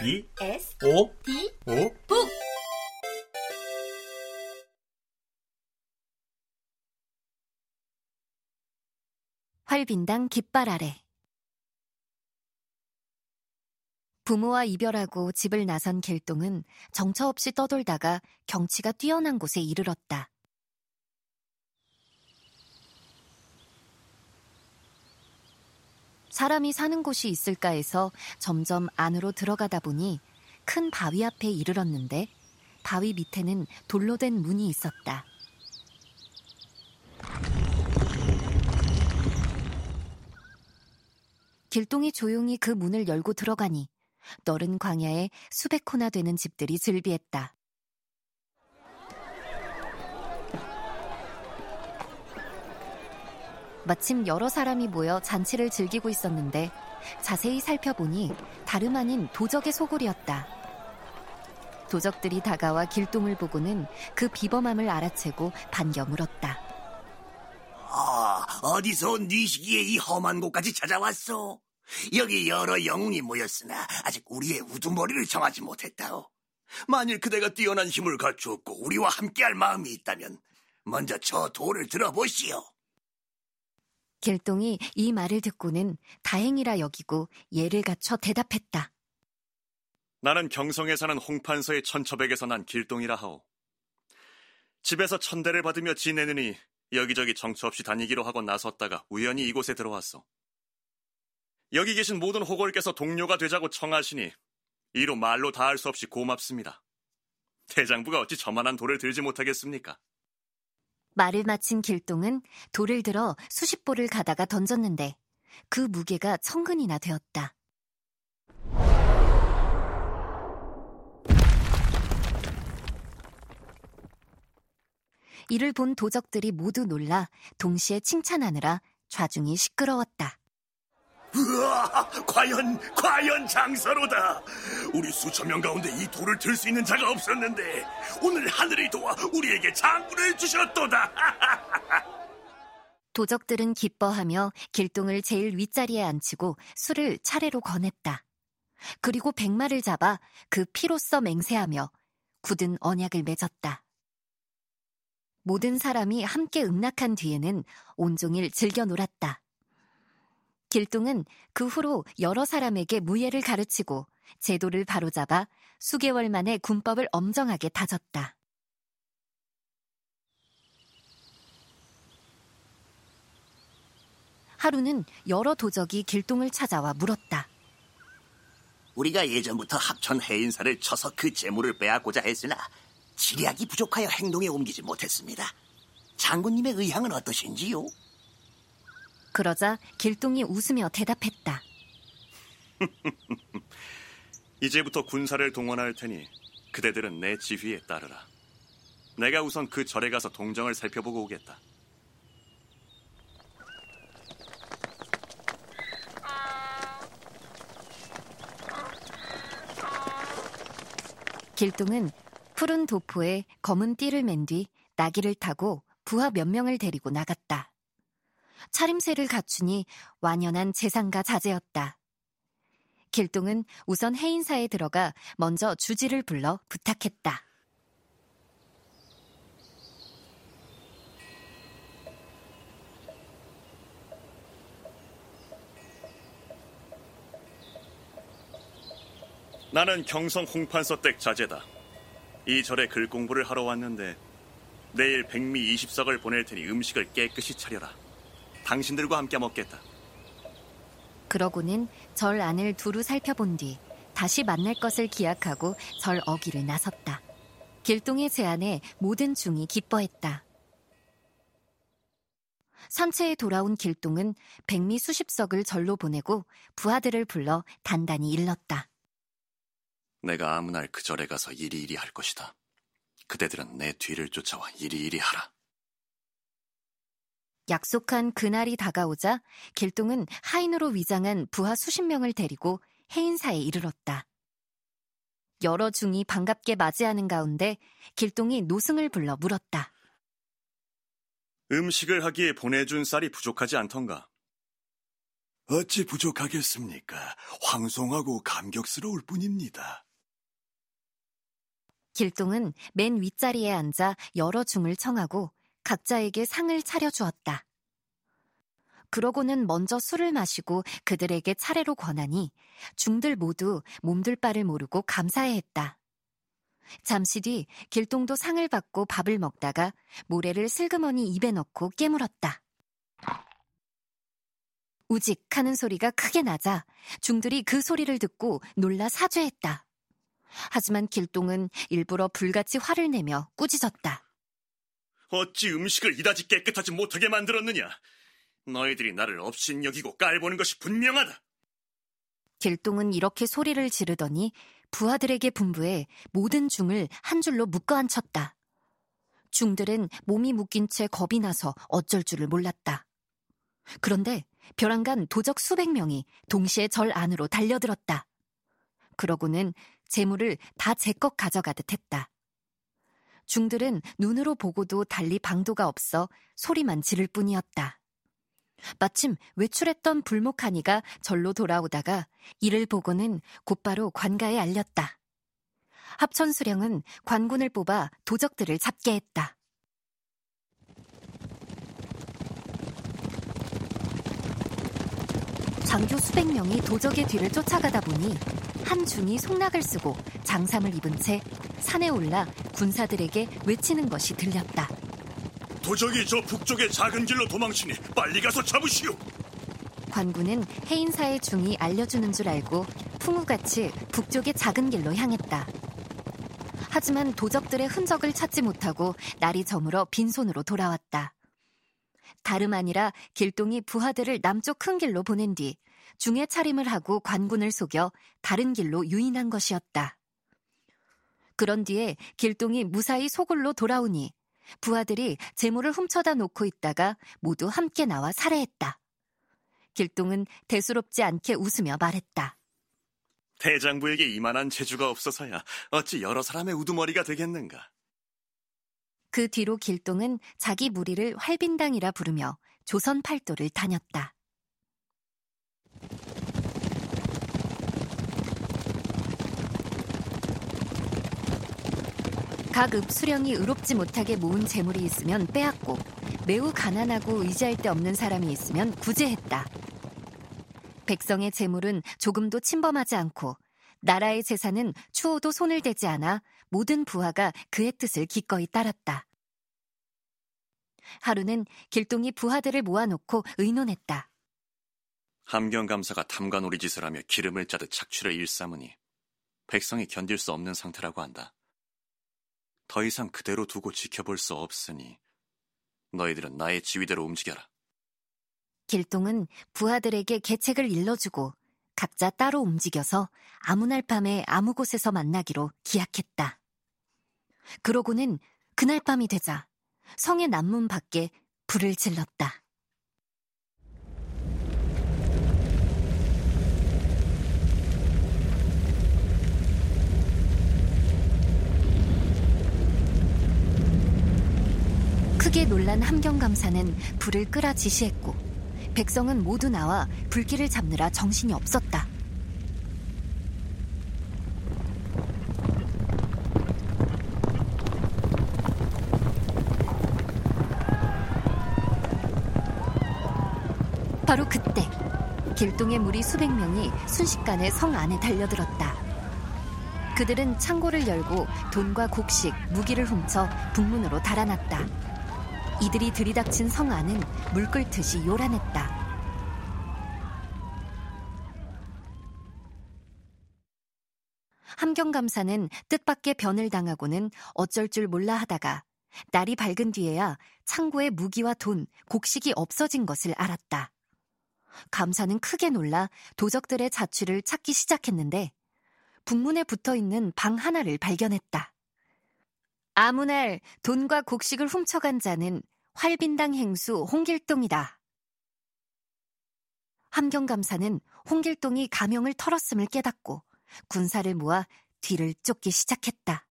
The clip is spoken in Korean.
B S O D O 북 활빈당 깃발 아래. 부모와 이별하고 집을 나선 길동은 정처 없이 떠돌다가 경치가 뛰어난 곳에 이르렀다. 사람이 사는 곳이 있을까 해서 점점 안으로 들어가다 보니 큰 바위 앞에 이르렀는데 바위 밑에는 돌로 된 문이 있었다. 길동이 조용히 그 문을 열고 들어가니 너른 광야에 수백 호나 되는 집들이 즐비했다. 마침 여러 사람이 모여 잔치를 즐기고 있었는데 자세히 살펴보니 다름 아닌 도적의 소굴이었다. 도적들이 다가와 길동을 보고는 그 비범함을 알아채고 반겨 물었다. 아, 어디서 온 니시기에 이 험한 곳까지 찾아왔어? 여기 여러 영웅이 모였으나 아직 우리의 우두머리를 정하지 못했다오. 만일 그대가 뛰어난 힘을 갖추었고 우리와 함께할 마음이 있다면 먼저 저 돌을 들어보시오. 길동이 이 말을 듣고는 다행이라 여기고 예를 갖춰 대답했다. 나는 경성에 사는 홍판서의 천처백에서 난 길동이라 하오. 집에서 천대를 받으며 지내느니 여기저기 정처 없이 다니기로 하고 나섰다가 우연히 이곳에 들어왔어. 여기 계신 모든 호걸께서 동료가 되자고 청하시니 이로 말로 다 할 수 없이 고맙습니다. 대장부가 어찌 저만한 돌을 들지 못하겠습니까? 말을 마친 길동은 돌을 들어 수십 보를 가다가 던졌는데 그 무게가 천근이나 되었다. 이를 본 도적들이 모두 놀라 동시에 칭찬하느라 좌중이 시끄러웠다. 우와, 과연, 과연 장사로다. 우리 수천 명 가운데 이 돌을 들 수 있는 자가 없었는데 오늘 하늘이 도와 우리에게 장군을 주셨도다. 도적들은 기뻐하며 길동을 제일 윗자리에 앉히고 술을 차례로 권했다. 그리고 백마를 잡아 그 피로써 맹세하며 굳은 언약을 맺었다. 모든 사람이 함께 음락한 뒤에는 온종일 즐겨 놀았다. 길동은 그 후로 여러 사람에게 무예를 가르치고 제도를 바로잡아 수개월 만에 군법을 엄정하게 다졌다. 하루는 여러 도적이 길동을 찾아와 물었다. 우리가 예전부터 합천 해인사를 쳐서 그 재물을 빼앗고자 했으나 지략이 부족하여 행동에 옮기지 못했습니다. 장군님의 의향은 어떠신지요? 그러자 길동이 웃으며 대답했다. 이제부터 군사를 동원할 테니 그대들은 내 지휘에 따르라. 내가 우선 그 절에 가서 동정을 살펴보고 오겠다. 길동은 푸른 도포에 검은 띠를 맨 뒤 나귀를 타고 부하 몇 명을 데리고 나갔다. 차림새를 갖추니 완연한 재상가 자제였다. 길동은 우선 해인사에 들어가 먼저 주지를 불러 부탁했다. 나는 경성 홍판서 댁 자제다. 이 절에 글 공부를 하러 왔는데 내일 백미 20석을 보낼 테니 음식을 깨끗이 차려라. 당신들과 함께 먹겠다. 그러고는 절 안을 두루 살펴본 뒤 다시 만날 것을 기약하고 절 어기를 나섰다. 길동의 제안에 모든 중이 기뻐했다. 선체에 돌아온 길동은 백미 수십석을 절로 보내고 부하들을 불러 단단히 일렀다. 내가 아무 날 그 절에 가서 이리이리 할 것이다. 그대들은 내 뒤를 쫓아와 이리이리 하라. 약속한 그날이 다가오자 길동은 하인으로 위장한 부하 수십 명을 데리고 해인사에 이르렀다. 여러 중이 반갑게 맞이하는 가운데 길동이 노승을 불러 물었다. 음식을 하기에 보내준 쌀이 부족하지 않던가? 어찌 부족하겠습니까? 황송하고 감격스러울 뿐입니다. 길동은 맨 윗자리에 앉아 여러 중을 청하고 각자에게 상을 차려주었다. 그러고는 먼저 술을 마시고 그들에게 차례로 권하니 중들 모두 몸둘 바를 모르고 감사해했다. 잠시 뒤 길동도 상을 받고 밥을 먹다가 모래를 슬그머니 입에 넣고 깨물었다. 우직 하는 소리가 크게 나자 중들이 그 소리를 듣고 놀라 사죄했다. 하지만 길동은 일부러 불같이 화를 내며 꾸짖었다. 어찌 음식을 이다지 깨끗하지 못하게 만들었느냐? 너희들이 나를 업신 여기고 깔보는 것이 분명하다. 길동은 이렇게 소리를 지르더니 부하들에게 분부해 모든 중을 한 줄로 묶어 앉혔다. 중들은 몸이 묶인 채 겁이 나서 어쩔 줄을 몰랐다. 그런데 벼랑간 도적 수백 명이 동시에 절 안으로 달려들었다. 그러고는 재물을 다 제 것 가져가듯 했다. 중들은 눈으로 보고도 달리 방도가 없어 소리만 지를 뿐이었다. 마침 외출했던 불목하니가 절로 돌아오다가 이를 보고는 곧바로 관가에 알렸다. 합천수령은 관군을 뽑아 도적들을 잡게 했다. 장교 수백 명이 도적의 뒤를 쫓아가다 보니 한 중이 속락을 쓰고 장삼을 입은 채 산에 올라 군사들에게 외치는 것이 들렸다. 도적이 저 북쪽의 작은 길로 도망치니 빨리 가서 잡으시오. 관군은 해인사의 중이 알려주는 줄 알고 풍우같이 북쪽의 작은 길로 향했다. 하지만 도적들의 흔적을 찾지 못하고 날이 저물어 빈손으로 돌아왔다. 다름 아니라 길동이 부하들을 남쪽 큰 길로 보낸 뒤 중에 차림을 하고 관군을 속여 다른 길로 유인한 것이었다. 그런 뒤에 길동이 무사히 소굴로 돌아오니 부하들이 재물을 훔쳐다 놓고 있다가 모두 함께 나와 살해했다. 길동은 대수롭지 않게 웃으며 말했다. 대장부에게 이만한 재주가 없어서야 어찌 여러 사람의 우두머리가 되겠는가. 그 뒤로 길동은 자기 무리를 활빈당이라 부르며 조선 팔도를 다녔다. 각 읍수령이 의롭지 못하게 모은 재물이 있으면 빼앗고 매우 가난하고 의지할 데 없는 사람이 있으면 구제했다. 백성의 재물은 조금도 침범하지 않고 나라의 재산은 추호도 손을 대지 않아 모든 부하가 그의 뜻을 기꺼이 따랐다. 하루는 길동이 부하들을 모아놓고 의논했다. 함경 감사가 탐관오리 짓을 하며 기름을 짜듯 착취를 일삼으니 백성이 견딜 수 없는 상태라고 한다. 더 이상 그대로 두고 지켜볼 수 없으니 너희들은 나의 지휘대로 움직여라. 길동은 부하들에게 계책을 일러주고 각자 따로 움직여서 아무 날 밤에 아무 곳에서 만나기로 기약했다. 그러고는 그날 밤이 되자 성의 남문 밖에 불을 질렀다. 크게 놀란 함경감사는 불을 끄라 지시했고 백성은 모두 나와 불길을 잡느라 정신이 없었다. 바로 그때 길동의 무리 수백 명이 순식간에 성 안에 달려들었다. 그들은 창고를 열고 돈과 곡식, 무기를 훔쳐 북문으로 달아났다. 이들이 들이닥친 성 안은 물 끓듯이 요란했다. 함경감사는 뜻밖의 변을 당하고는 어쩔 줄 몰라 하다가 날이 밝은 뒤에야 창고에 무기와 돈, 곡식이 없어진 것을 알았다. 감사는 크게 놀라 도적들의 자취를 찾기 시작했는데 북문에 붙어 있는 방 하나를 발견했다. 아무 날 돈과 곡식을 훔쳐간 자는 활빈당 행수 홍길동이다. 함경감사는 홍길동이 가명을 털었음을 깨닫고 군사를 모아 뒤를 쫓기 시작했다.